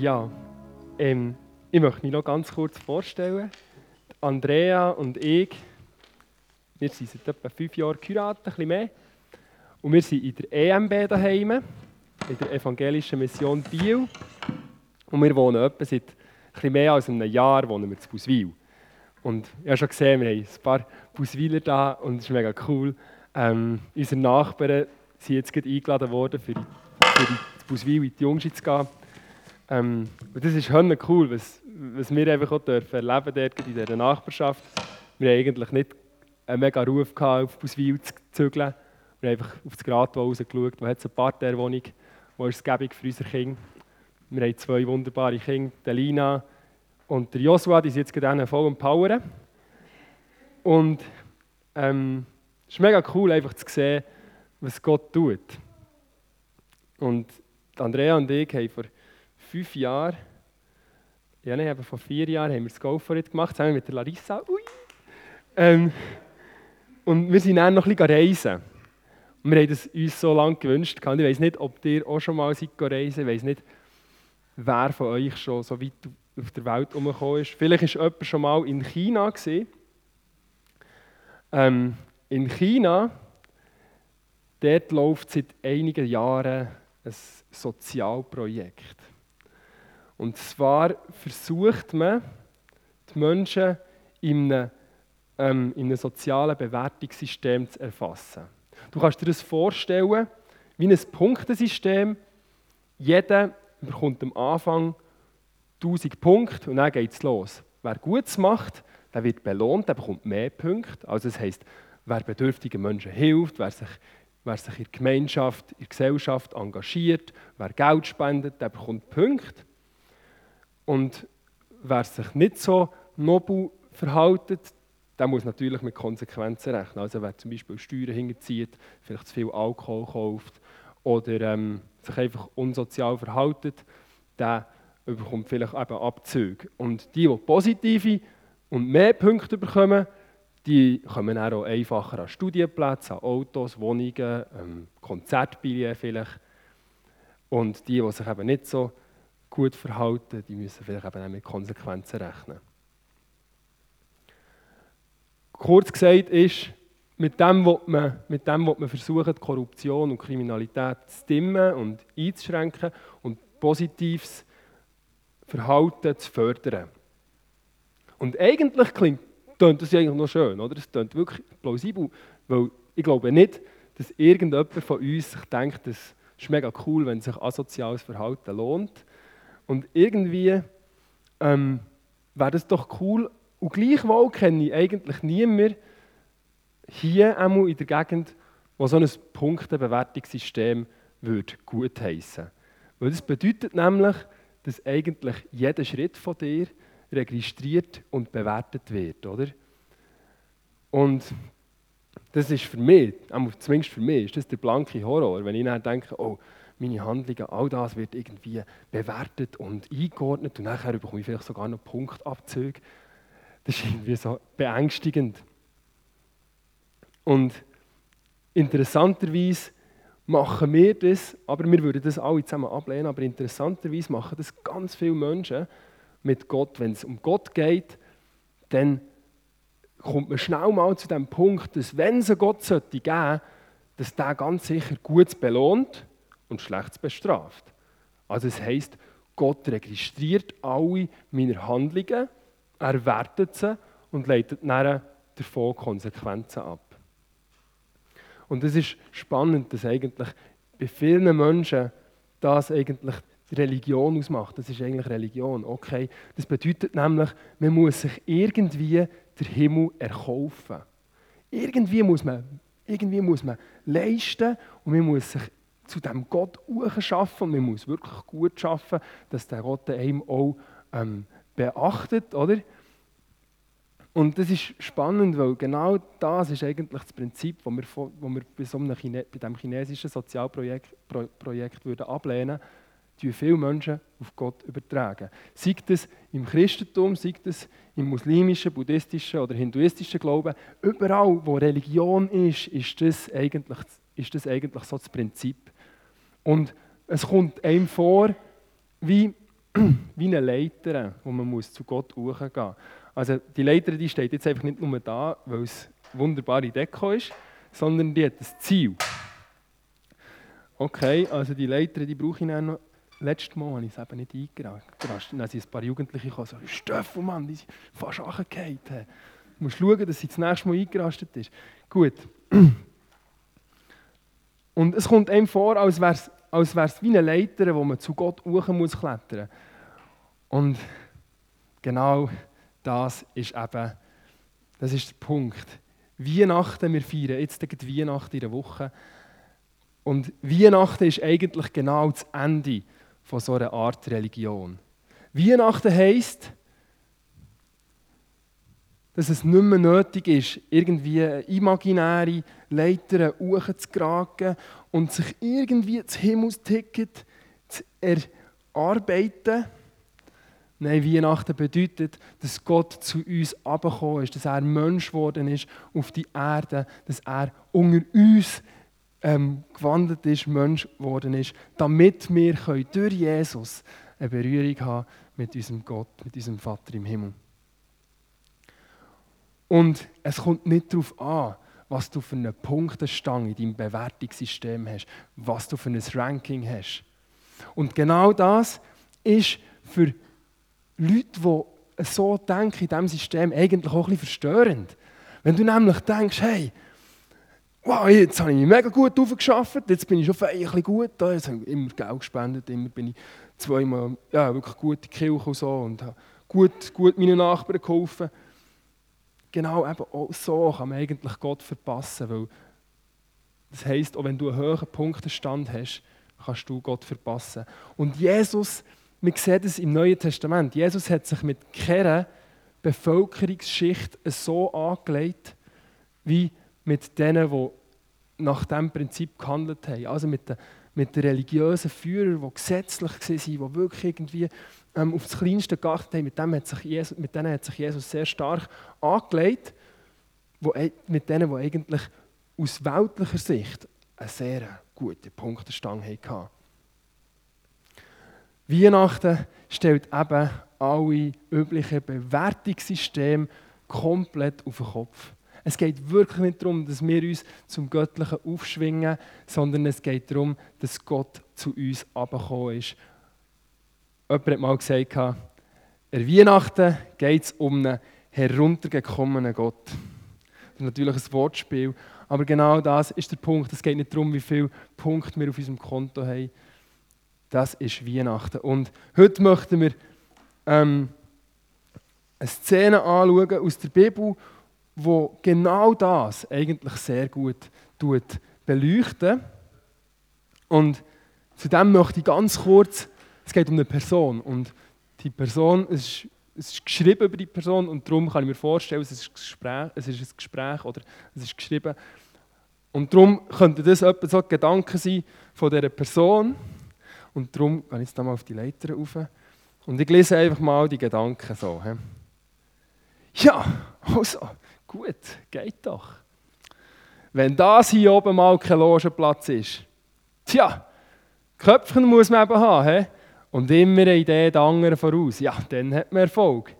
Ja, ähm, ich möchte mich noch ganz kurz vorstellen. Andrea und ich, wir sind seit etwa fünf Jahren geheiratet, ein mehr. Und wir sind in der EMB daheim, in der Evangelischen Mission Biel. Und wir wohnen etwa seit bisschen mehr als einem Jahr wohnen wir in Buswil. Und ich habe schon gesehen, wir haben ein paar Buswiler da und es ist mega cool. Ähm, unsere Nachbarn sind jetzt gerade eingeladen worden, für, die, für die Buswil in die Jungschi zu gehen. Ähm, und das ist cool, was, was wir einfach auch dürfen erleben dürfen in dieser Nachbarschaft. Wir haben eigentlich nicht einen mega Ruf gehabt, auf Buswil zu zügeln. Wir haben einfach auf das Grat rausgeschaut, wo hat es eine Parterwohnung, wo ist es für unsere Kinder. Wir haben zwei wunderbare Kinder, Lina und der Joshua, die sind jetzt gerade voll am Powern. Und ähm, es ist mega cool, einfach zu sehen, was Gott tut. Und Andrea und ich haben vor fünf Jahren, ja nein, vor vier Jahren haben wir das Go for It gemacht, zusammen mit der Larissa. Ui. Ähm, und wir sind dann noch ein bisschen reisen. Und wir haben das uns so lange gewünscht. Ich weiß nicht, ob ihr auch schon mal seid reisen Ich weiß nicht, wer von euch schon so weit auf der Welt herumgekommen ist. Vielleicht ist jemand schon mal in China. Ähm, in China, dort läuft seit einigen Jahren ein Sozialprojekt. Und zwar versucht man, die Menschen in einem, ähm, in einem sozialen Bewertungssystem zu erfassen. Du kannst dir das vorstellen wie ein Punktesystem. Jeder bekommt am Anfang 1000 Punkte und dann geht es los. Wer Gutes macht, der wird belohnt, der bekommt mehr Punkte. Also das heisst, wer bedürftigen Menschen hilft, wer sich, wer sich in der Gemeinschaft, in der Gesellschaft engagiert, wer Geld spendet, der bekommt Punkte. Und wer sich nicht so nobel verhält, der muss natürlich mit Konsequenzen rechnen. Also wer zum Beispiel Steuern hinterzieht, vielleicht zu viel Alkohol kauft oder ähm, sich einfach unsozial verhält, der bekommt vielleicht eben Abzüge. Und die, die positive und mehr Punkte bekommen, die kommen auch einfacher an Studienplätze, an Autos, Wohnungen, ähm, Konzertbillionen vielleicht. Und die, die sich eben nicht so gut verhalten, die müssen vielleicht eben auch mit Konsequenzen rechnen. Kurz gesagt ist, mit dem will man, mit dem man versuchen, Korruption und Kriminalität zu dimmen und einzuschränken und positives Verhalten zu fördern. Und eigentlich klingt klingt das eigentlich noch schön, oder? Es klingt wirklich plausibel, weil ich glaube nicht, dass irgendjemand von uns sich denkt, das ist mega cool, wenn sich asoziales Verhalten lohnt. Und irgendwie ähm, wäre das doch cool. Und gleichwohl kenne ich eigentlich niemanden hier einmal in der Gegend, wo so ein Punktebewertungssystem würde gutheissen Weil das bedeutet nämlich, dass eigentlich jeder Schritt von dir registriert und bewertet wird, oder? Und das ist für mich, zumindest für mich, ist das der blanke Horror, wenn ich dann denke, oh, meine Handlungen, all das wird irgendwie bewertet und eingeordnet und nachher bekomme ich vielleicht sogar noch Punktabzüge. Das ist irgendwie so beängstigend. Und interessanterweise machen wir das, aber wir würden das alle zusammen ablehnen, aber interessanterweise machen das ganz viele Menschen mit Gott. Wenn es um Gott geht, dann kommt man schnell mal zu dem Punkt, dass wenn es Gott sollte geben, dass der ganz sicher Gutes belohnt und Schlechtes bestraft. Also es heißt, Gott registriert alle meine Handlungen, er wertet sie und leitet dann davon Konsequenzen ab. Und es ist spannend, dass eigentlich bei vielen Menschen das eigentlich Religion ausmacht. Das ist eigentlich Religion. Okay, das bedeutet nämlich, man muss sich irgendwie den Himmel erkaufen. Irgendwie muss man, irgendwie muss man leisten und man muss sich zu dem Gott schaffen und man muss wirklich gut schaffen, dass der Gott einem auch ähm, beachtet, oder? Und das ist spannend, weil genau das ist eigentlich das Prinzip, das wir, wo wir bei, so einem Chine, bei diesem chinesischen Sozialprojekt Pro, Projekt würden ablehnen würden, viele Menschen auf Gott übertragen. Sei das im Christentum, sei das im muslimischen, buddhistischen oder hinduistischen Glauben, überall, wo Religion ist, ist das eigentlich, ist das eigentlich so das Prinzip. Und es kommt einem vor, wie wie eine Leiter, wo man muss zu Gott hochgehen muss. Also die Leiter die steht jetzt einfach nicht nur da, weil es wunderbare Deko ist, sondern die hat ein Ziel. Okay, also die Leiter, die brauche ich dann noch. Letztes Mal habe ich es eben nicht eingerastet. Dann sind ein paar Jugendliche gekommen, so, Stöffel, Mann, die sind fast angefallen. Du musst schauen, dass sie das nächste Mal eingerastet ist. Gut. Und es kommt einem vor, als wäre es als wär's wie eine Leiter, wo man zu Gott hoch muss klettern. Und genau das ist eben, das ist der Punkt. Weihnachten, wir feiern jetzt Weihnachten in der Woche. Und Weihnachten ist eigentlich genau das Ende von so einer Art Religion. Weihnachten heisst, dass es nicht mehr nötig ist, irgendwie imaginäre Leiter hochzukragen und sich irgendwie das Himmelsticket zu erarbeiten. Nein, Weihnachten bedeutet, dass Gott zu uns abgekommen ist, dass er Mensch geworden ist auf die Erde, dass er unter uns ähm, gewandelt ist, Mensch geworden ist, damit wir durch Jesus eine Berührung haben mit unserem Gott, mit unserem Vater im Himmel. Und es kommt nicht darauf an, was du für eine Punktestange in deinem Bewertungssystem hast, was du für ein Ranking hast. Und genau das ist für Leute, die so denken in diesem System, eigentlich auch ein bisschen verstörend. Wenn du nämlich denkst, hey, wow, jetzt habe ich mich mega gut aufgeschafft, jetzt bin ich schon ein bisschen gut jetzt habe ich immer Geld gespendet, immer bin ich zweimal ja, wirklich gut in die Kirche und so und habe gut, gut meinen Nachbarn geholfen genau eben auch so kann man eigentlich Gott verpassen, weil das heisst, auch wenn du einen hohen Punktestand hast, kannst du Gott verpassen. Und Jesus, wir sehen das im Neuen Testament, Jesus hat sich mit keiner Bevölkerungsschicht so angelegt, wie mit denen, die nach diesem Prinzip gehandelt haben. Also mit den, mit den religiösen Führern, die gesetzlich waren, die wirklich irgendwie ähm, auf das Kleinste geachtet haben, mit, dem hat sich Jesus, mit denen hat sich Jesus sehr stark angelegt, wo, e, mit denen, die eigentlich aus weltlicher Sicht eine sehr gute Punktestange hatten. Weihnachten stellt eben alle üblichen Bewertungssysteme komplett auf den Kopf. Es geht wirklich nicht darum, dass wir uns zum Göttlichen aufschwingen, sondern es geht darum, dass Gott zu uns abgekommen ist Jemand hat mal gesagt, an Weihnachten geht es um einen heruntergekommenen Gott. Das ist natürlich ein Wortspiel, aber genau das ist der Punkt. Es geht nicht darum, wie viele Punkte wir auf unserem Konto haben. Das ist Weihnachten. Und heute möchten wir ähm, eine Szene anschauen aus der Bibel, wo genau das eigentlich sehr gut tut, beleuchten. Und zu dem möchte ich ganz kurz es geht um eine Person und die Person, es ist, es ist geschrieben über die Person und darum kann ich mir vorstellen, es ist ein Gespräch, es ist ein Gespräch oder es ist geschrieben. Und darum könnte das etwa so ein Gedanke sein von dieser Person. Und darum gehe ich jetzt mal auf die Leiter rauf. Und ich lese einfach mal die Gedanken so. Ja, also, gut, geht doch. Wenn das hier oben mal kein Logenplatz ist, tja, Köpfchen muss man eben haben. He? und immer eine Idee der anderen voraus, ja, dann hat man Erfolg.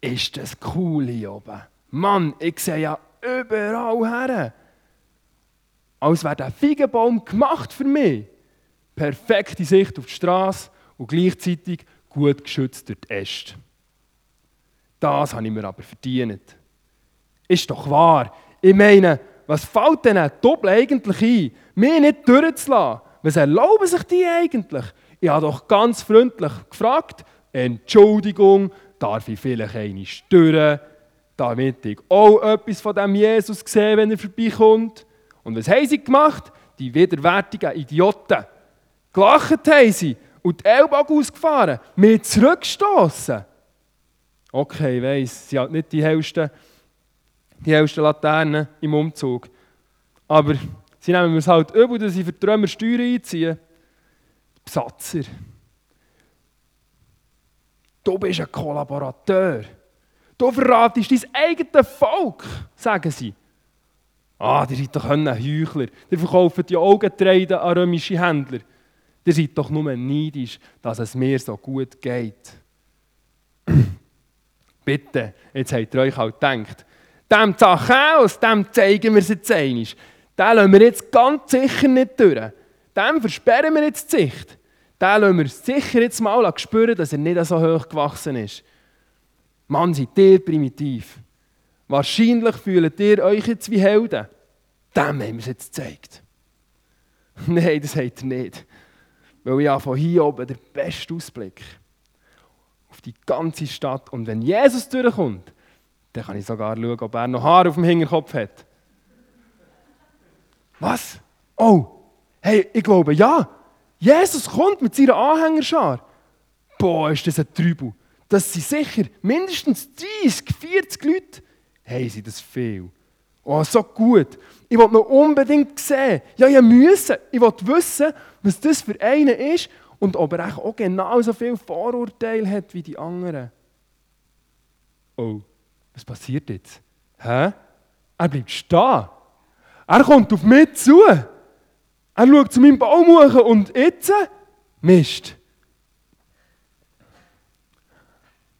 Ist das cool hier oben? Mann, ich sehe ja überall her. Als wäre der Feigenbaum gemacht für mich. Perfekte Sicht auf die Straße und gleichzeitig gut geschützt durch die Äste. Das habe ich mir aber verdient. Ist doch wahr. Ich meine, was fällt denn Doppel eigentlich ein, mich nicht durchzulassen? Was erlauben sich die eigentlich? Ich habe doch ganz freundlich gefragt, Entschuldigung, darf ich vielleicht eine stören, damit ich auch etwas von dem Jesus sehe, wenn er vorbeikommt. Und was haben sie gemacht? Die widerwärtigen Idioten. Gelacht haben sie und die Ellbogen ausgefahren, mich zurückgestoßen. Okay, ich weiss, sie hat nicht die hellsten, die hellsten Laternen im Umzug. Aber sie nehmen es halt übel, dass sie für Römer Steuern einziehen. Besatzer. Du bist ein Kollaborateur. Du verratest dein eigenes Volk, sagen sie. Ah, ihr seid doch Heuchler. Ihr verkauft die Augentreten an römische Händler. Ihr seid doch nur neidisch, dass es mir so gut geht. Bitte, jetzt habt ihr euch halt gedacht, dem Zachäus, dem zeigen wir es jetzt einmal. Den lassen wir jetzt ganz sicher nicht durch. Dem versperren wir jetzt die Sicht. Den lassen wir sicher jetzt mal spüren, dass er nicht so hoch gewachsen ist. Mann, seid ihr primitiv. Wahrscheinlich fühlt ihr euch jetzt wie Helden. Dem haben wir es jetzt gezeigt. Nein, das habt ihr nicht. Weil ich habe von hier oben den besten Ausblick auf die ganze Stadt. Und wenn Jesus durchkommt, dann kann ich sogar schauen, ob er noch Haare auf dem Hinterkopf hat. Was? Oh, hey, ich glaube, ja. Jesus kommt mit seiner Anhängerschar. Boah, ist das ein Trübel. Das sind sicher mindestens 30, 40 Leute. Hey, sind das viel. Oh, so gut. Ich wollte noch unbedingt sehen. Ja, ich musste. Ich wollte wissen, was das für einen ist und ob er auch genauso viel Vorurteile hat wie die anderen. Oh, was passiert jetzt? Hä? Er bleibt stehen. Er kommt auf mich zu. Er schaut zu meinem Baum und jetzt? Mist.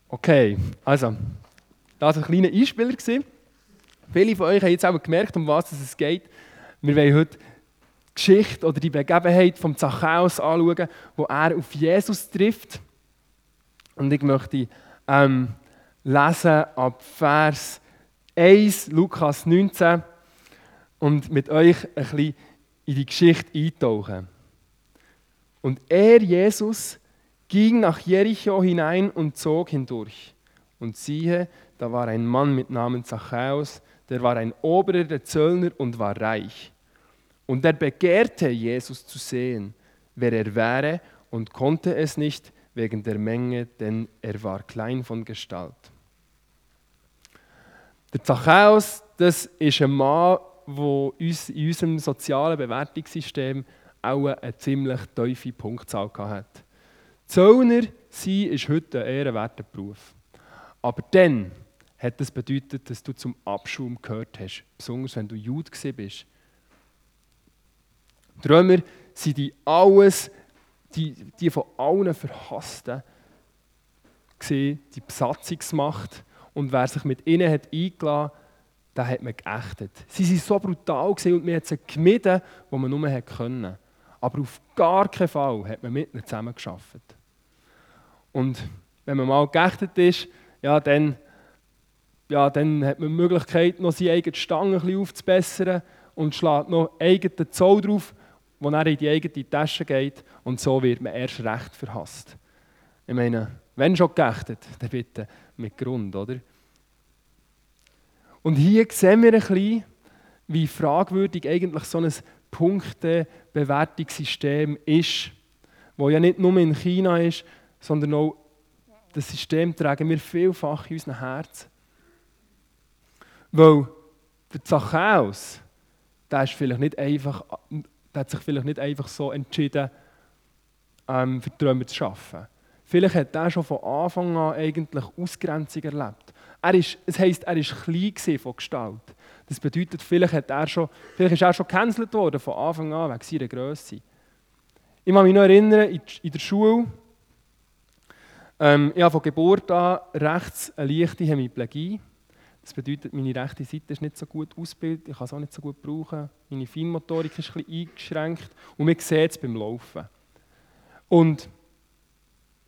Okay, also, das war ein kleiner Einspieler. Viele von euch haben jetzt auch gemerkt, um was es geht. Wir wollen heute die Geschichte oder die Begebenheit vom Zachäus anschauen, wo er auf Jesus trifft. Und ich möchte ähm, lesen ab Vers 1, Lukas 19, und mit euch ein bisschen in die Geschichte eintauchen. Und er, Jesus, ging nach Jericho hinein und zog hindurch. Und siehe, da war ein Mann mit Namen Zachäus, der war ein Oberer der Zöllner und war reich. Und er begehrte, Jesus zu sehen, wer er wäre, und konnte es nicht wegen der Menge, denn er war klein von Gestalt. Der Zachäus, das ist ein Mann, der uns in unserem sozialen Bewertungssystem auch eine ziemlich tiefe Punktzahl hatte. Zöllner sein ist heute ein ehrenwerter Beruf. Aber dann hat das bedeutet, dass du zum Abschaum gehört hast, besonders wenn du Jude bist. Die Römer sind die alles, die, die von allen Verhassten die Besatzungsmacht. Und wer sich mit ihnen hat eingeladen hat, den hat man geächtet. Sie waren so brutal und man hat sie gemieden, wo man nur konnte. Aber auf gar keinen Fall hat man mit ihnen zusammengearbeitet. Und wenn man mal geächtet ist, ja, dann, ja, dann hat man die Möglichkeit, noch seine eigene Stange ein bisschen aufzubessern und schlägt noch eigenen Zoll drauf, der dann in die eigene Tasche geht. Und so wird man erst recht verhasst. Ich meine, wenn schon geächtet, dann bitte mit Grund, oder? Und hier sehen wir ein bisschen, wie fragwürdig eigentlich so ein Punktebewertungssystem ist, wo ja nicht nur in China ist, sondern auch das System tragen wir vielfach in unseren Herzen. Weil der Zachäus, der, ist vielleicht nicht einfach, der hat sich vielleicht nicht einfach so entschieden, ähm, für Träume zu arbeiten. Vielleicht hat er schon von Anfang an eigentlich Ausgrenzung erlebt. Er ist, es heisst, er war klein von Gestalt. Das bedeutet, vielleicht, hat er schon, vielleicht ist er schon gecancelt worden von Anfang an wegen seiner Größe. Ich kann mich noch erinnern, in der Schule, ähm, ich habe von Geburt an rechts eine leichte Hemiplegie. Das bedeutet, meine rechte Seite ist nicht so gut ausgebildet, ich kann es auch nicht so gut brauchen. Meine Feinmotorik ist ein bisschen eingeschränkt und man sieht es beim Laufen. Und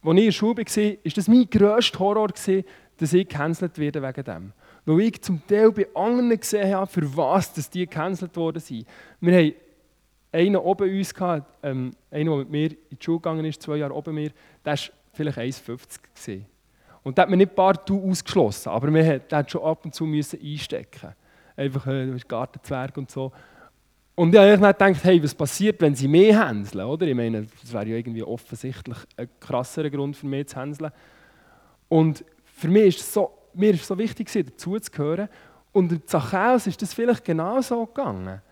als ich in der Schule war, war das mein grösster Horror, dass ich gecancelt werde wegen dem. Weil ich zum Teil bei anderen gesehen habe, für was dass die gecancelt worden sind. Wir haben einen oben uns gehabt, ähm, einer, der mit mir in die Schule gegangen ist, zwei Jahre oben mir, der war vielleicht 1,50 Und da hat man nicht Du ausgeschlossen, aber man hat schon ab und zu einstecken Einfach, äh, du bist Gartenzwerg und so. Und ich habe dann gedacht, hey, was passiert, wenn sie mehr hänseln, oder? Ich meine, das wäre ja irgendwie offensichtlich ein krasserer Grund für mich zu hänseln. Und für mich ist es so, mir ist es so wichtig, dazuzugehören. Und der Zachäus ist das vielleicht genauso gegangen.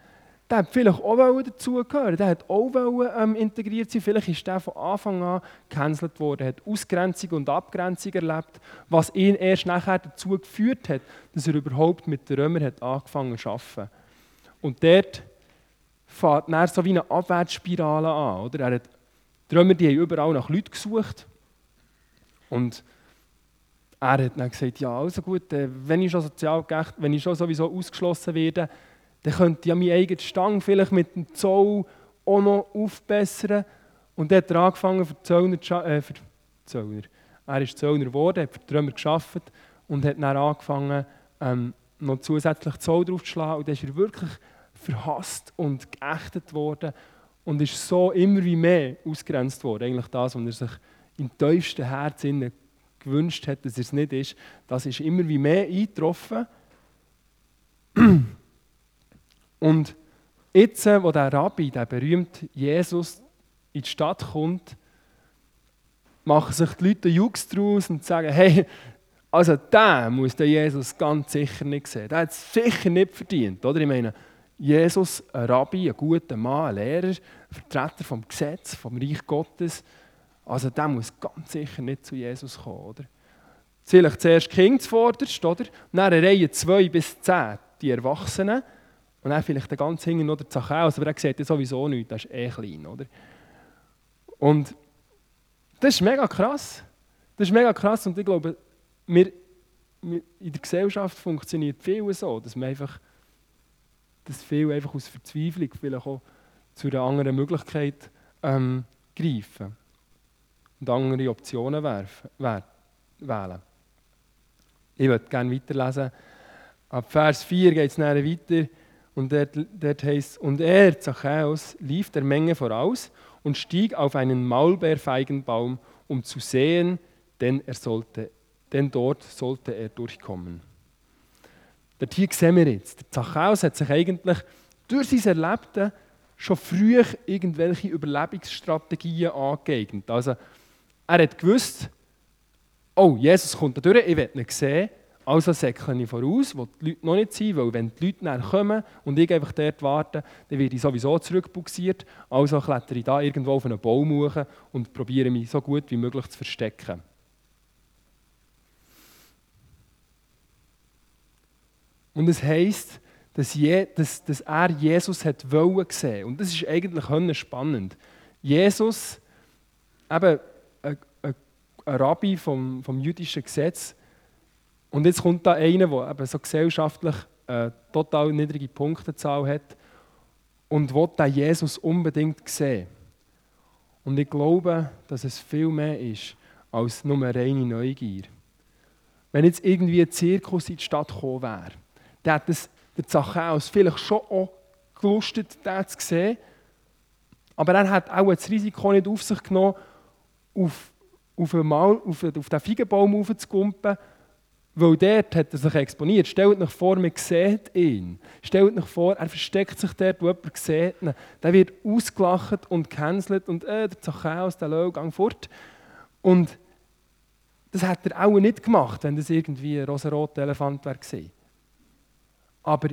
Der hat vielleicht auch dazugehören, der hat auch ähm, integriert sein. Vielleicht ist der von Anfang an gecancelt worden, hat Ausgrenzung und Abgrenzung erlebt, was ihn erst nachher dazu geführt hat, dass er überhaupt mit den Römern hat angefangen zu arbeiten. Und dort fängt er so wie eine Abwärtsspirale an. Oder? Er hat Die Römer die haben überall nach Leuten gesucht. Und er hat dann gesagt, ja, also gut, äh, wenn ich schon sozial gerecht, wenn ich schon sowieso ausgeschlossen werde, dann könnte ich ja meine eigene Stange vielleicht mit dem Zoll auch noch aufbessern. Und dann hat er angefangen, für Zöllner, äh, für Zöllner. Er ist Zöllner geworden, hat für die Römer gearbeitet und hat dann angefangen, ähm, noch zusätzlich Zoll draufzuschlagen. Und dann ist er wirklich verhasst und geächtet worden und ist so immer wie mehr ausgrenzt worden. Eigentlich das, was er sich im tiefsten Herzen gewünscht hat, dass er es nicht ist, das ist immer wie mehr eingetroffen. Und jetzt, wo der Rabbi, der berühmte Jesus, in die Stadt kommt, machen sich die Leute Jux draus und sagen, hey, also der muss der Jesus ganz sicher nicht sehen. Der hat es sicher nicht verdient. Oder? Ich meine, Jesus, ein Rabbi, ein guter Mann, ein Lehrer, ein Vertreter vom Gesetz, vom Reich Gottes, also der muss ganz sicher nicht zu Jesus kommen. Oder? Vielleicht zuerst Kinder zuvorderst, oder? Und dann eine Reihe 2 bis 10, die Erwachsenen. Und dann vielleicht der ganz hinten noch der Zachäus, aber der sieht ja sowieso nichts, der ist eh klein. Oder? Und das ist mega krass. Das ist mega krass und ich glaube, wir, wir in der Gesellschaft funktioniert viel so, dass man einfach, dass viel einfach aus Verzweiflung vielleicht auch zu einer anderen Möglichkeit ähm, greifen und andere Optionen wählen. Ich würde gerne weiterlesen. Ab Vers 4 geht es weiter und dort, dort heißt und er, Zachäus, lief der Menge voraus und stieg auf einen Maulbeerfeigenbaum, um zu sehen, denn, er sollte, denn dort sollte er durchkommen. Dort hier sehen wir jetzt, der Zachäus hat sich eigentlich durch sein Erlebte schon früh irgendwelche Überlebensstrategien angeeignet. Also er hat gewusst, oh, Jesus kommt da durch, ich will ihn sehen, also säckle ich voraus, wo die Leute noch nicht sind, weil wenn die Leute näher kommen und ich einfach dort warte, dann werde ich sowieso zurückbuxiert. Also klettere ich da irgendwo auf einen Baum und probiere mich so gut wie möglich zu verstecken. Und es heisst, dass, je, dass, dass er Jesus hat wollen sehen. Und das ist eigentlich spannend. Jesus, eben ein, ein, ein Rabbi vom, vom jüdischen Gesetz, und jetzt kommt da einer, der eben so gesellschaftlich eine total niedrige Punktezahl hat und will den Jesus unbedingt sehen. Und ich glaube, dass es viel mehr ist als nur reine Neugier. Wenn jetzt irgendwie ein Zirkus in die Stadt gekommen wäre, dann hätte es der Zachäus vielleicht schon auch gelustet, den zu sehen. Aber er hat auch das Risiko nicht auf sich genommen, auf, auf, auf, auf den Feigenbaum aufzugumpen, weil dort hat er sich exponiert. Stellt euch vor, man sieht ihn. Stellt euch vor, er versteckt sich dort, wo jemand sieht ihn. Der wird ausgelacht und gecancelt und äh, der Zachäus, der Löw, gang fort. Und das hat er auch nicht gemacht, wenn das irgendwie ein rosa-roter Elefant wäre Aber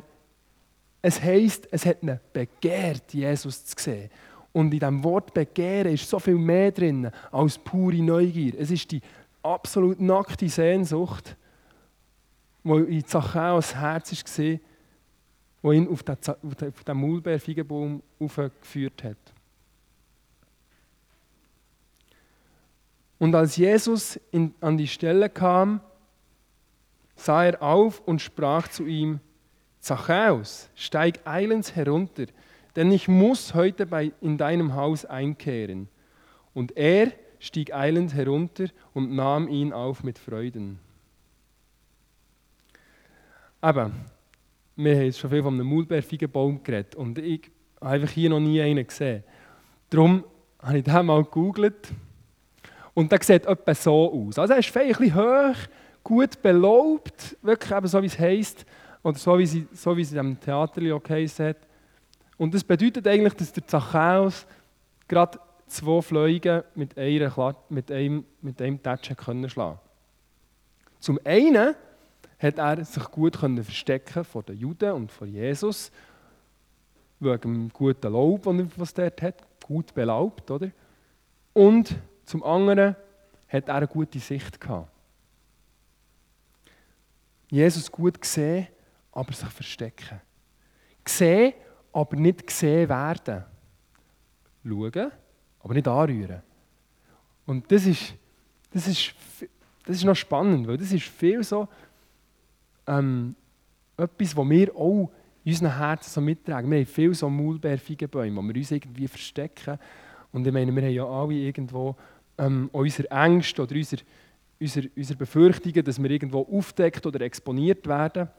es heisst, es hat ihn begehrt, Jesus zu sehen. Und in diesem Wort begehren ist so viel mehr drin als pure Neugier. Es ist die absolut nackte Sehnsucht, wo in Zachäus Herz war, wo ihn auf den, auf den aufgeführt hat. Und als Jesus in, an die Stelle kam, sah er auf und sprach zu ihm, Zachäus, steig eilends herunter, denn ich muss heute bei, in deinem Haus einkehren. Und er stieg eilend herunter und nahm ihn auf mit Freuden. Eben, wir haben schon viel von einem Maulbeerfeigenbaum geredet und ich habe einfach hier noch nie einen gesehen. Darum habe ich den mal gegoogelt und der sieht etwa so aus. Also er ist ein bisschen hoch, gut belobt, wirklich eben so wie es heisst, oder so wie, sie, so wie in diesem Theater auch geheißen hat. Und das bedeutet eigentlich, dass der Zachäus gerade zwei Fliegen mit, mit einem, mit einem Touch können schlagen Zum einen hat er sich gut können verstecken vor den Juden und vor Jesus, wegen dem guten Laub, was er dort hat, gut belaubt, oder? Und zum anderen hat er eine gute Sicht gehabt. Jesus gut gesehen, aber sich verstecken. Gesehen, aber nicht gesehen werden. Schauen, aber nicht anrühren. Und das ist, das ist, das ist noch spannend, weil das ist viel so ähm, etwas, was wir auch in unseren Herzen so mittragen. Wir haben viele so Maulbeerfeigenbäume, wo wir uns irgendwie verstecken. Und ich meine, wir haben ja alle irgendwo ähm, unsere Ängste oder unsere, unsere, unsere Befürchtungen, dass wir irgendwo aufdeckt oder exponiert werden.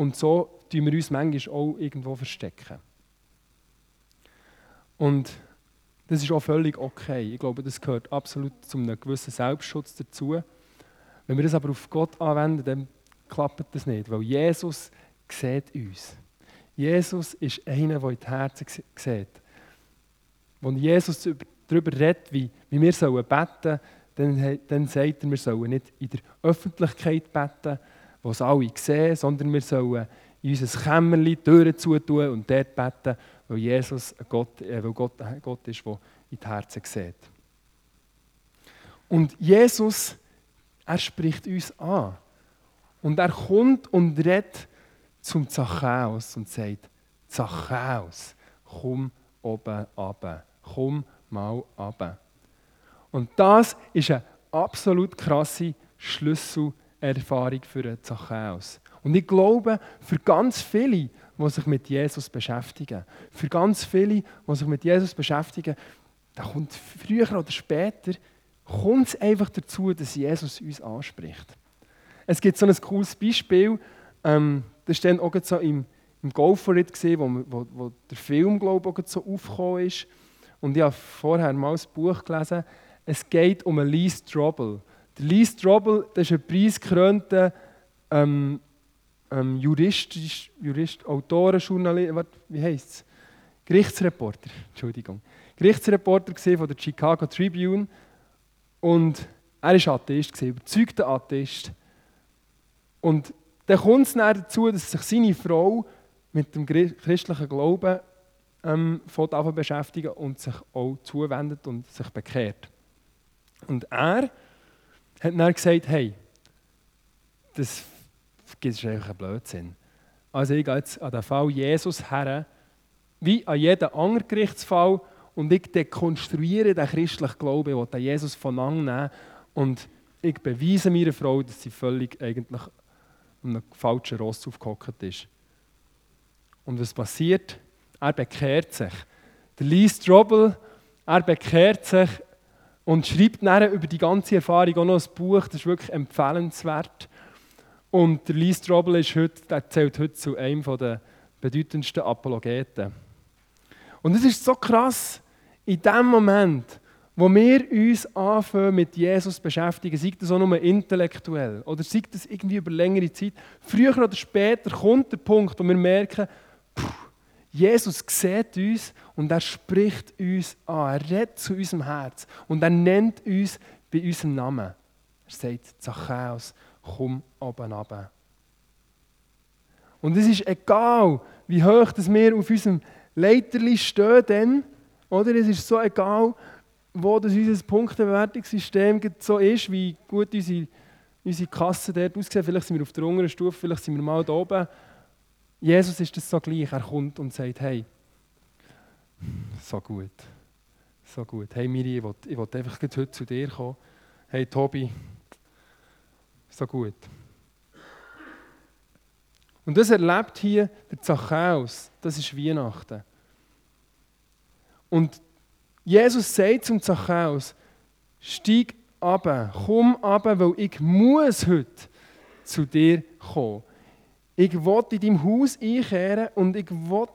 Und so tun wir uns manchmal auch irgendwo verstecken. Und das ist auch völlig okay. Ich glaube, das gehört absolut zu einem gewissen Selbstschutz dazu. Wenn wir das aber auf Gott anwenden, dann klappt das nicht, weil Jesus sieht uns. Jesus ist einer, der in die Herzen sieht. Wenn Jesus darüber redet, wie, wir beten sollen, dann, dann sagt er, wir sollen nicht in der Öffentlichkeit beten, wo es alle sehen, sondern wir sollen in unser Kämmerchen die Türen zutun und dort beten, weil Jesus Gott, äh, weil Gott ein Gott ist, der in die Herzen sieht. Und Jesus, er spricht uns an. Und er kommt und redet zum Zachäus und sagt, Zachäus, komm oben runter, komm mal runter. Und das ist eine absolut krasse Schlüsselerfahrung für Zachäus. Und ich glaube, für ganz viele, die sich mit Jesus beschäftigen, für ganz viele, die sich mit Jesus beschäftigen, da kommt früher oder später kommt es einfach dazu, dass Jesus uns anspricht. Es gibt so ein cooles Beispiel, ähm, das war dann auch so im, im Go wo, wo, wo der Film glaube ich, so aufgekommen ist. Und ich habe vorher mal das Buch gelesen. Es geht um Strobel. Der Lee Strobel das ist ein preisgekrönter ähm, ähm, Jurist, Jurist, Autoren, Journalist, wie heißt es? Gerichtsreporter, Entschuldigung. Gerichtsreporter von der Chicago Tribune. Und er war Atheist, überzeugter Atheist. Und dann kommt es dann dazu, dass sich seine Frau mit dem christlichen Glauben ähm, von beschäftigen und sich auch zuwendet und sich bekehrt. Und er hat dann gesagt, hey, das ist eigentlich ein Blödsinn. Also ich gehe jetzt an den Fall Jesus her, wie an jeden anderen Gerichtsfall, und ich dekonstruiere den christlichen Glauben, ich will Jesus von nehmen und ich beweise meiner Frau, dass sie völlig eigentlich einem falschen Ross aufgehockt ist. Und was passiert? Er bekehrt sich. Der Lee Strobel, er bekehrt sich und schreibt dann über die ganze Erfahrung auch noch ein Buch, das ist wirklich empfehlenswert. Und der Lee Strobel ist heute, der zählt heute zu einem der bedeutendsten Apologeten. Und es ist so krass, in dem Moment, wo wir uns anfangen mit Jesus zu beschäftigen, sei das auch nur intellektuell oder sei das irgendwie über längere Zeit, früher oder später kommt der Punkt, wo wir merken, Jesus sieht uns und er spricht uns an, er redet zu unserem Herz und er nennt uns bei unserem Namen. Er sagt, Zachäus, komm oben runter. Und es ist egal, wie hoch dass wir auf unserem Leiterli stehen, denn, oder? es ist so egal, wo das unser Punktebewertungssystem so ist, wie gut unsere, unsere Kasse dort aussieht. Vielleicht sind wir auf der unteren Stufe, vielleicht sind wir mal da oben. Jesus ist das so gleich. Er kommt und sagt, hey, so gut, so gut. Hey Miri, ich ich will einfach heute zu dir kommen. Hey Tobi, so gut. Und das erlebt hier der Zachäus. Das ist Weihnachten. Und Jesus sagt zum Zachäus, steig ab, komm ab, weil ich muss heute zu dir kommen. Ich will in deinem Haus einkehren und ich will,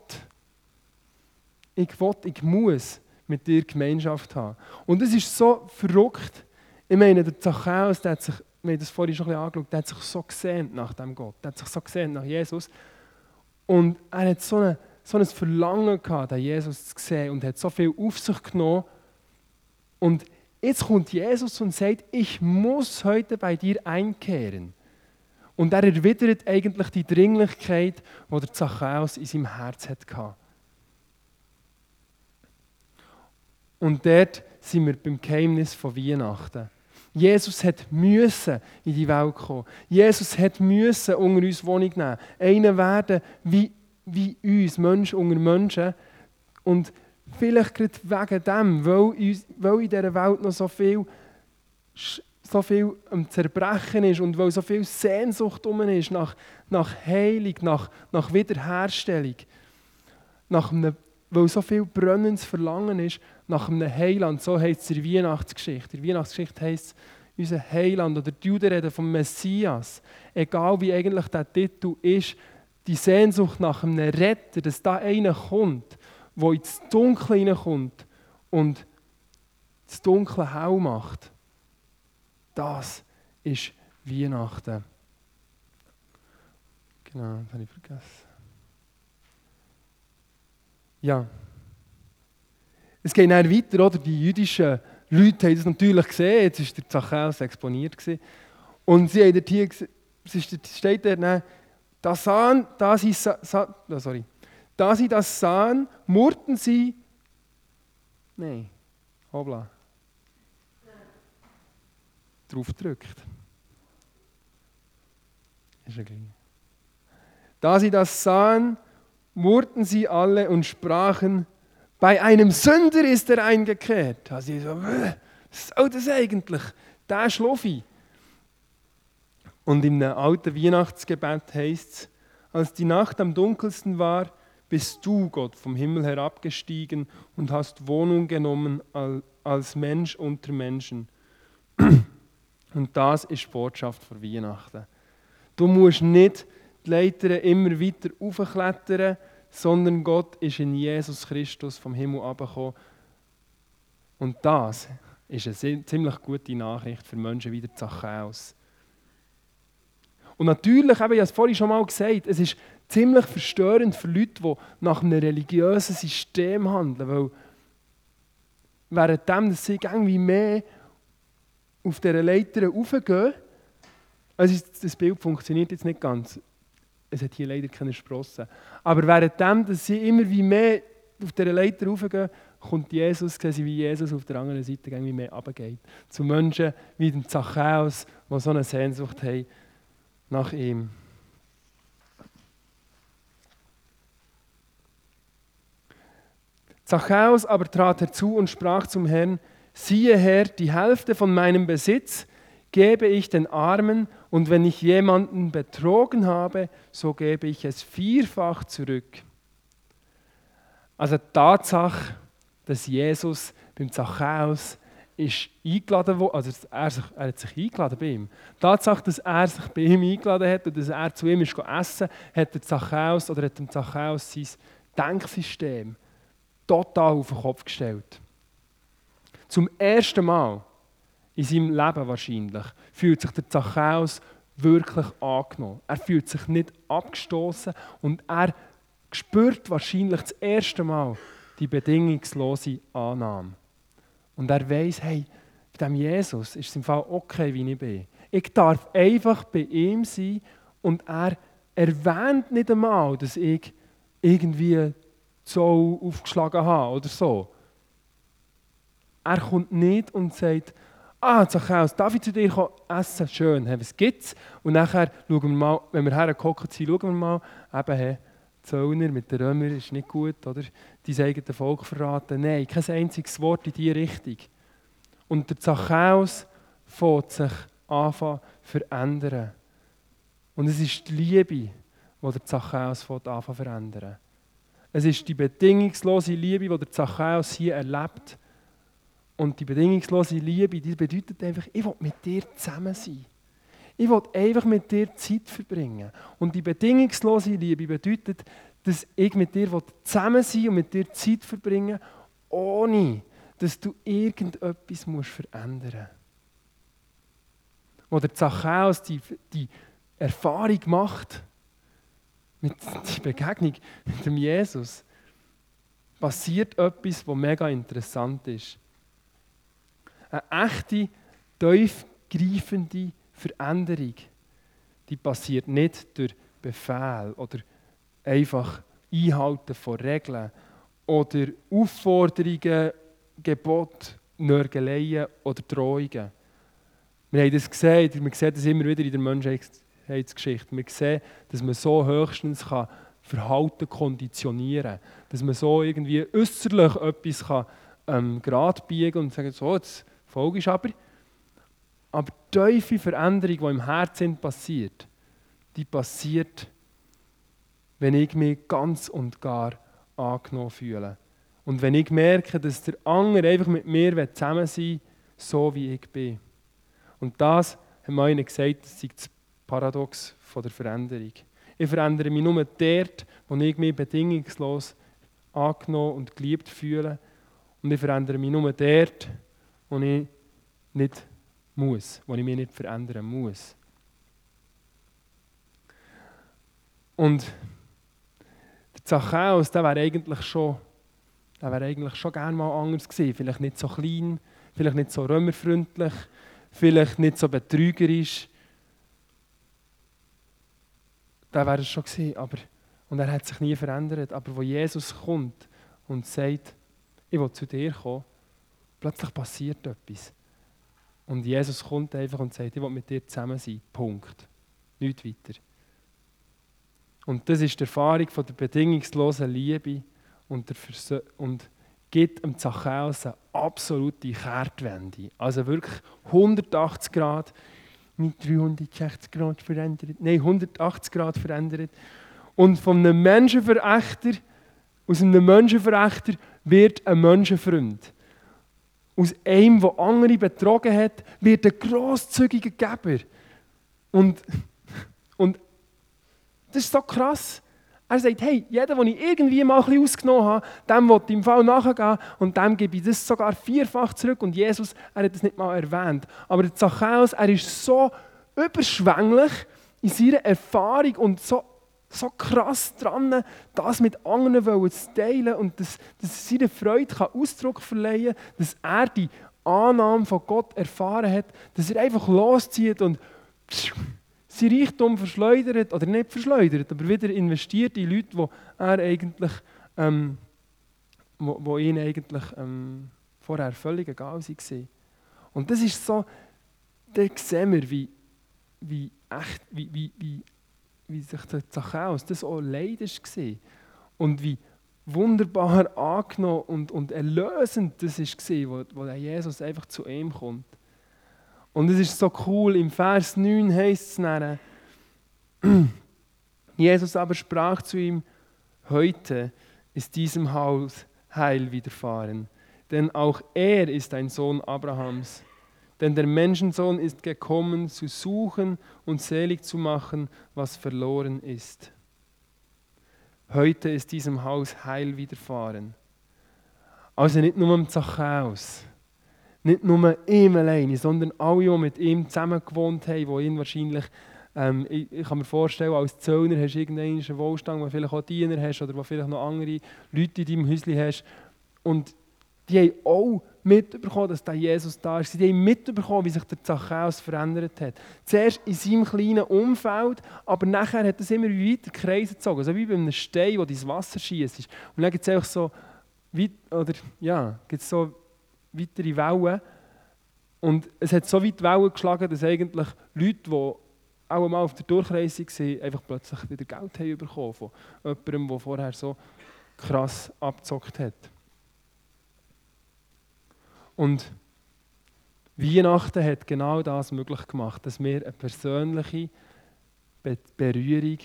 ich will, ich muss mit dir Gemeinschaft haben. Und es ist so verrückt. Ich meine, der Zachäus, der hat sich, wir haben das vorhin schon ein bisschen angeschaut, der hat sich so gesehnt nach dem Gott. Der hat sich so gesehnt nach Jesus. Und er hat so eine so ein Verlangen gehabt, den Jesus zu sehen und hat so viel auf sich genommen. Und jetzt kommt Jesus und sagt, ich muss heute bei dir einkehren. Und er erwidert eigentlich die Dringlichkeit, die der Zachäus in seinem Herz hatte. Und dort sind wir beim Geheimnis von Weihnachten. Jesus hat müssen in die Welt kommen. Jesus hat müssen unter uns Wohnung nehmen. Einer werden wie wie uns, Mensch unter Menschen. Und vielleicht gerade wegen dem, weil, weil in dieser Welt noch so viel, so viel am Zerbrechen ist und weil so viel Sehnsucht um ist nach, nach Heilung, nach, nach Wiederherstellung, nach einem, weil so viel brennendes Verlangen ist nach einem Heiland. So heißt es in der Weihnachtsgeschichte. In der Weihnachtsgeschichte heißt es, unser Heiland oder die Juden reden vom Messias. Egal wie eigentlich der Titel ist, die Sehnsucht nach einem Retter, dass da einer kommt, der ins Dunkle hineinkommt und das Dunkle hell macht. Das ist Weihnachten. Genau, das habe ich vergessen. Ja. Es geht dann weiter, oder? Die jüdischen Leute haben das natürlich gesehen. Jetzt war der Zachäus exponiert. Und sie haben dort hier, es steht dort, da sahen, da sie, sorry, da sie das sahen, murrten sie, nein, hoppla, drauf drückt. Ist ja gleich. Da sie das sahen, murrten sie alle und sprachen, bei einem Sünder ist er eingekehrt. Also ich so, was soll das eigentlich? Der Schluffi. Und in einem alten Weihnachtsgebet heißt es, als die Nacht am dunkelsten war, bist du, Gott, vom Himmel herabgestiegen und hast Wohnung genommen als Mensch unter Menschen. Und das ist die Botschaft von Weihnachten. Du musst nicht die Leiter immer weiter aufklettern, sondern Gott ist in Jesus Christus vom Himmel abgekommen. Und das ist eine ziemlich gute Nachricht für Menschen wie der Zachäus. Und natürlich, eben, ich habe es vorhin schon mal gesagt, es ist ziemlich verstörend für Leute, die nach einem religiösen System handeln. Weil währenddem sie irgendwie mehr auf dieser Leiter raufgehen, also das Bild funktioniert jetzt nicht ganz, es hat hier leider keine Sprossen, aber währenddem dass sie immer wie mehr auf dieser Leiter raufgehen, kommt Jesus, sehen sie, wie Jesus auf der anderen Seite irgendwie mehr runtergeht. Zu Menschen wie dem Zachäus, die so eine Sehnsucht haben nach ihm. Zachäus aber trat herzu und sprach zum Herrn, siehe Herr, die Hälfte von meinem Besitz gebe ich den Armen, und wenn ich jemanden betrogen habe, so gebe ich es vierfach zurück. Also die Tatsache, dass Jesus beim Zachäus ist eingeladen worden, also er, sich, er hat sich eingeladen bei ihm. Die Tatsache, dass er sich bei ihm eingeladen hat und dass er zu ihm ist essen, hat der Zachäus oder hat dem Zachäus sein Denksystem total auf den Kopf gestellt. Zum ersten Mal in seinem Leben wahrscheinlich fühlt sich der Zachäus wirklich angenommen. Er fühlt sich nicht abgestoßen und er spürt wahrscheinlich das erste Mal die bedingungslose Annahme. Und er weiß, hey, bei dem Jesus ist es im Fall okay, wie ich bin. Ich darf einfach bei ihm sein und er erwähnt nicht einmal, dass ich irgendwie so aufgeschlagen habe oder so. Er kommt nicht und sagt, ah, Zachäus, darf ich zu dir essen? Schön, hey, was gibt's? Und nachher schauen wir mal, wenn wir hergekommen sind, schauen wir mal, eben, hey, Zöllner mit den Römern ist nicht gut, oder? Dein eigenes Volk verraten. Nein, kein einziges Wort in diese Richtung. Und der Zachäus fängt sich an zu verändern. Und es ist die Liebe, die der Zachäus an zu verändern. Es ist die bedingungslose Liebe, die der Zachäus hier erlebt. Und die bedingungslose Liebe, die bedeutet einfach, ich will mit dir zusammen sein. Ich will einfach mit dir Zeit verbringen. Und die bedingungslose Liebe bedeutet, dass ich mit dir zusammen sein will und mit dir Zeit verbringen ohne dass du irgendetwas musst verändern musst. Wo der Zachäus die, die Erfahrung macht, mit der Begegnung mit dem Jesus, passiert etwas, was mega interessant ist. Eine echte, tiefgreifende Veränderung, die passiert nicht durch Befehl oder einfach Einhalten von Regeln oder Aufforderungen, Gebote, Nörgeleien oder Drohungen. Wir haben das gesehen, wir sehen das immer wieder in der Menschheitsgeschichte. Wir sehen, dass man so höchstens kann Verhalten konditionieren. Dass man so irgendwie äußerlich etwas kann, ähm, gerade biegen und sagen, so, jetzt folgst aber. Aber die tiefe Veränderung, die im Herzen passiert, die passiert, wenn ich mich ganz und gar angenommen fühle. Und wenn ich merke, dass der andere einfach mit mir zusammen sein will, so wie ich bin. Und das haben ihnen gesagt, das ist das Paradox der Veränderung. Ich verändere mich nur dort, wo ich mich bedingungslos angenommen und geliebt fühle. Und ich verändere mich nur dort, wo ich nicht muss, wo ich mich nicht verändern muss. Und der Zachäus, der wäre eigentlich schon, der wäre eigentlich schon gerne mal anders gewesen. Vielleicht nicht so klein, vielleicht nicht so römerfreundlich, vielleicht nicht so betrügerisch. Da wäre es schon gewesen, aber und er hat sich nie verändert. Aber wo Jesus kommt und sagt, ich will zu dir kommen, plötzlich passiert etwas. Und Jesus kommt einfach und sagt, ich will mit dir zusammen sein. Punkt. Nicht weiter. Und das ist die Erfahrung von der bedingungslosen Liebe und, der und gibt dem Zachäus eine absolute Kehrtwende. Also wirklich 180 Grad, nicht 360 Grad verändert, nein, 180 Grad verändert. Und von einem Menschenverächter, aus einem Menschenverächter wird ein Menschenfreund. Aus einem, der andere betrogen hat, wird ein grosszügiger Geber. Und, und das ist so krass. Er sagt, hey, jeder, den ich irgendwie mal ein bisschen ausgenommen habe, dem will ich im Fall nachgehen und dem gebe ich das sogar vierfach zurück. Und Jesus, er hat das nicht mal erwähnt. Aber der Zachäus, er ist so überschwänglich in seiner Erfahrung und so, so krass dran, das mit anderen zu teilen und dass, dass seiner Freude kann Ausdruck verleihen kann, dass er die Annahme von Gott erfahren hat, dass er einfach loszieht und sein Reichtum verschleudert, oder nicht verschleudert, aber wieder investiert in Leute, die er eigentlich, ähm, wo, wo ihn eigentlich ähm, vorher völlig egal waren. Und das ist so, da sehen wir, wie, wie echt, wie, wie, wie, wie sich der Zachäus das auch leid war. Und wie wunderbar angenommen und, und erlösend das war, wo, wo Jesus einfach zu ihm kommt. Und es ist so cool, im Vers 9 heißt es dann, Jesus aber sprach zu ihm, heute ist diesem Haus Heil widerfahren, denn auch er ist ein Sohn Abrahams. Denn der Menschensohn ist gekommen, zu suchen und selig zu machen, was verloren ist. Heute ist diesem Haus Heil widerfahren. Also nicht nur im Zachäus, nicht nur ihm alleine, sondern alle, die mit ihm zusammen gewohnt haben, die ihn wahrscheinlich, ähm, ich, ich, kann mir vorstellen, als Zöllner hast du irgendeinen Wohlstand, wo vielleicht auch Diener hast oder wo vielleicht noch andere Leute in deinem Häuschen hast. Und die haben auch mitbekommen, dass der Jesus da ist. Sie haben mitbekommen, wie sich der Zachäus verändert hat. Zuerst in seinem kleinen Umfeld, aber nachher hat es immer weiter Kreise gezogen. So wie bei einem Stein, wo das Wasser schießt. Und dann gibt es einfach so, weit, oder, ja, gibt's so weitere Wellen. Und es hat so weit Wellen geschlagen, dass eigentlich Leute, die auch mal auf der Durchreise waren, einfach plötzlich wieder Geld haben bekommen von jemandem, der vorher so krass abgezockt hat. Und Weihnachten hat genau das möglich gemacht, dass wir eine persönliche Berührung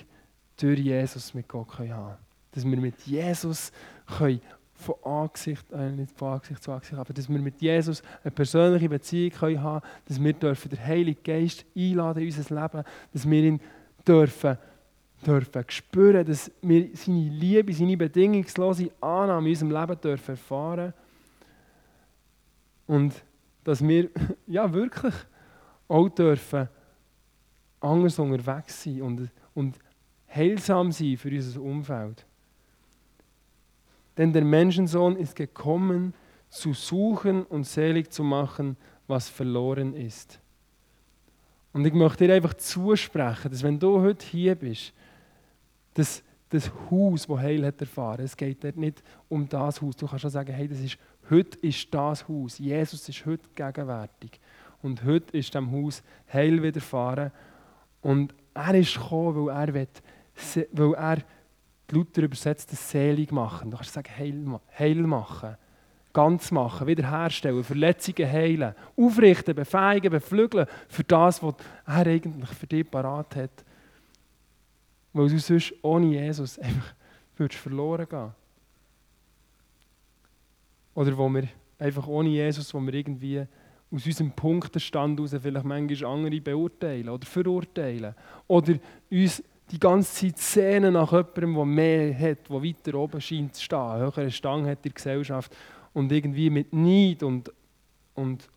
durch Jesus mit Gott haben können. Dass wir mit Jesus können von Angesicht, äh, nicht von Angesicht zu Angesicht, aber dass wir mit Jesus eine persönliche Beziehung können haben dass wir dürfen den Heiligen Geist einladen in unser Leben, dass wir ihn dürfen, dürfen spüren, dass wir seine Liebe, seine bedingungslose Annahme in unserem Leben dürfen erfahren und dass wir ja wirklich auch dürfen anders unterwegs sein und, und heilsam sein für unser Umfeld. Denn der Menschensohn ist gekommen, zu suchen und selig zu machen, was verloren ist. Und ich möchte dir einfach zusprechen, dass wenn du heute hier bist, dass das Haus, das Heil hat erfahren, es geht dort nicht um das Haus. Du kannst schon sagen, hey, das ist, heute ist das Haus. Jesus ist heute gegenwärtig. Und heute ist dem Haus Heil widerfahren. Und er ist gekommen, weil er, will, weil er Luther übersetzt das selig machen. Du kannst sagen, heil, heil machen, ganz machen, wiederherstellen, Verletzungen heilen, aufrichten, befähigen, beflügeln für das, was er eigentlich für dich parat hat. Weil du sonst ohne Jesus einfach würdest verloren gehen. Oder wo wir einfach ohne Jesus, wo wir irgendwie aus unserem Punktenstand heraus vielleicht manchmal andere beurteilen oder verurteilen. Oder uns die ganze Zeit sehnen nach jemandem, der mehr hat, der weiter oben scheint zu stehen, höhere Stange hat in der Gesellschaft und irgendwie mit Neid und, und,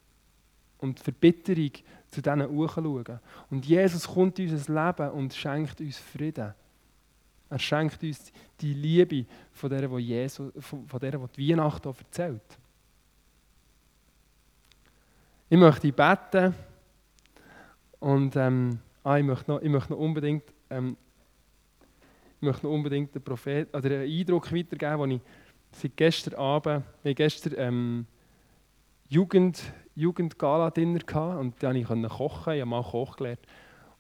und Verbitterung zu denen hochschauen. Und Jesus kommt in unser Leben und schenkt uns Frieden. Er schenkt uns die Liebe von der, die, Jesus, von der, die, die Weihnachten erzählt. Ich möchte beten und ähm, ah, ich, möchte noch, ich möchte noch unbedingt ähm, ich möchte noch unbedingt einen, Prophet, oder einen Eindruck weitergeben, den ich seit gestern Abend, wir gestern ähm, Jugend, Jugendgala-Dinner und da konnte ich kochen, ich habe mal Koch gelernt.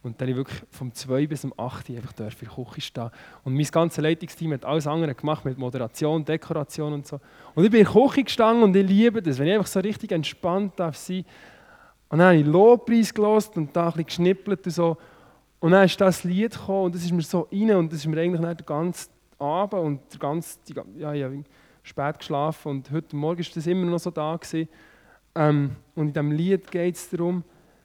Und dann ich wirklich vom 2 bis zum 8 einfach in der Küche stehen. Und mein ganzes Leitungsteam hat alles andere gemacht mit Moderation, Dekoration und so. Und ich bin in der Küche gestanden und ich liebe das, wenn ich einfach so richtig entspannt darf sein. Und dann habe ich Lobpreis gelost und da ein bisschen geschnippelt und so. Und dann ist das Lied gekommen und das ist mir so rein und das ist mir eigentlich nicht den ganzen Abend und der ganze, ja, ich habe spät geschlafen und heute Morgen ist das immer noch so da gewesen. Ähm, und in diesem Lied geht es darum,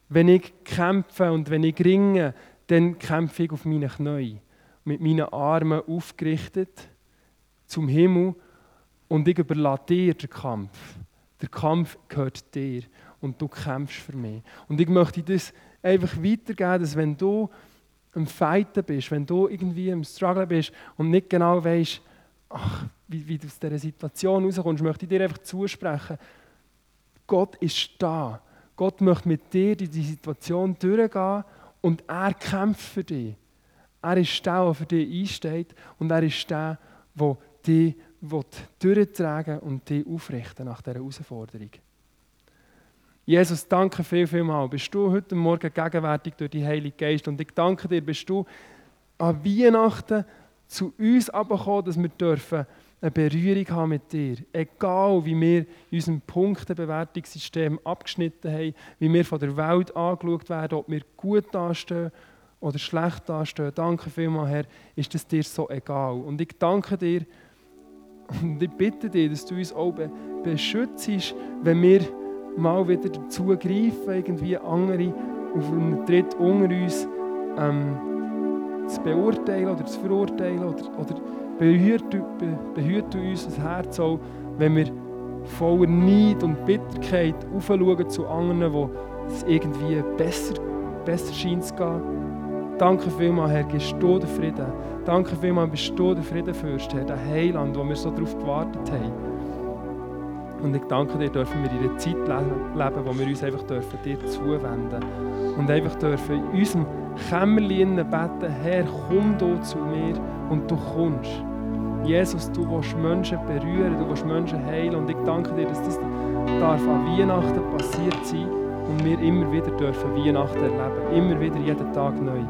wenn ich kämpfe und wenn ich ringe, dann kämpfe ich auf meinen Knien, mit meinen Armen aufgerichtet zum Himmel und ich überlasse dir den Kampf. Der Kampf gehört dir und du kämpfst für mich. Und ich möchte das einfach weitergeben, dass wenn du am Fighten bist, wenn du irgendwie im Struggle bist und nicht genau weißt, ach, wie, wie du aus dieser Situation rauskommst, möchte ich dir einfach zusprechen, Gott ist da. Gott möchte mit dir in die Situation durchgehen und er kämpft für dich. Er ist der, der für dich einsteht und er ist der, der dich durchtragen und dich aufrichten nach dieser Herausforderung. Jesus, danke viel, viel mal. Bist du heute Morgen gegenwärtig durch die Heilige Geist und ich danke dir, bist du an Weihnachten zu uns abgekommen, dass wir dürfen eine Berührung haben mit dir. Egal, wie wir in unserem Punktebewertungssystem abgeschnitten haben, wie wir von der Welt angeschaut werden, ob wir gut dastehen oder schlecht dastehen. Danke vielmals, Herr, ist das dir so egal. Und ich danke dir und ich bitte dich, dass du uns auch beschützt, wenn wir mal wieder dazu greifen, irgendwie andere auf einen Tritt unter uns ähm, zu beurteilen oder zu verurteilen oder, oder behüte, be, behüte uns das Herz auch, wenn wir voller Neid und Bitterkeit aufschauen zu anderen, wo es irgendwie besser, besser scheint zu gehen. Danke vielmals, Herr, gibst du den Frieden. Danke vielmals, bist du der Friedenfürst, Herr, der Heiland, wo wir so darauf gewartet haben. Und ich danke dir, dürfen wir in einer Zeit leben, wo wir uns einfach dürfen dir zuwenden und einfach dürfen in unserem Kämmerlein beten, Herr, komm du zu mir und du kommst. Jesus, du willst Menschen berühren, du willst Menschen heilen und ich danke dir, dass das darf an Weihnachten passiert sein und wir immer wieder dürfen Weihnachten erleben, immer wieder jeden Tag neu.